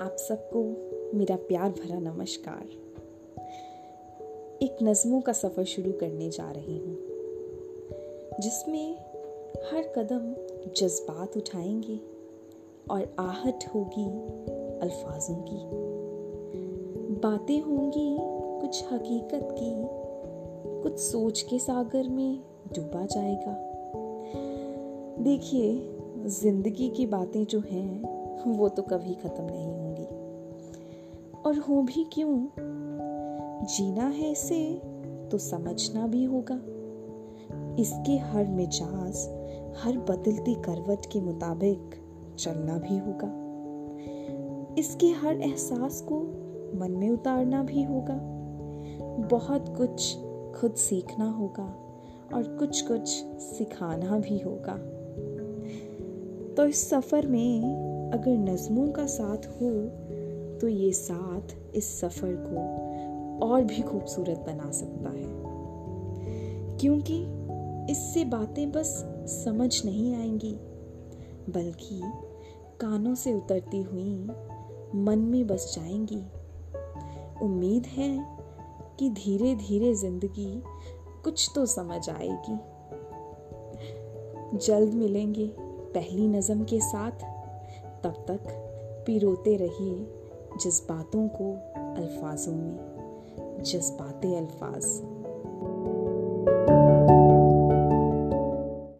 सबको मेरा प्यार भरा नमस्कार। एक नज़मों का सफ़र शुरू करने जा रही हूँ, जिसमें हर कदम जज्बात उठाएँगे और आहट होगी अल्फाजों की। बातें होंगी कुछ हकीकत की, कुछ सोच के सागर में डूबा जाएगा। देखिए, ज़िंदगी की बातें जो हैं, वो तो कभी ख़त्म नहीं और हो भी क्यों? जीना है इसे तो समझना भी होगा। इसके हर मिजाज, हर बदलती करवट के मुताबिक चलना भी होगा। इसके हर एहसास को मन में उतारना भी होगा। बहुत कुछ खुद सीखना होगा और कुछ कुछ सिखाना भी होगा। तो इस सफ़र में अगर नज़मों का साथ हो तो ये साथ इस सफ़र को और भी खूबसूरत बना सकता है। क्योंकि इससे बातें बस समझ नहीं आएँगी, बल्कि कानों से उतरती हुई मन में बस जाएँगी। उम्मीद है कि धीरे धीरे ज़िंदगी कुछ तो समझ आएगी। जल्द मिलेंगे पहली नज़म के साथ। तब तक पिरोते रहिए। जज्बातों को अल्फाजों में जज्बाते अल्फाज।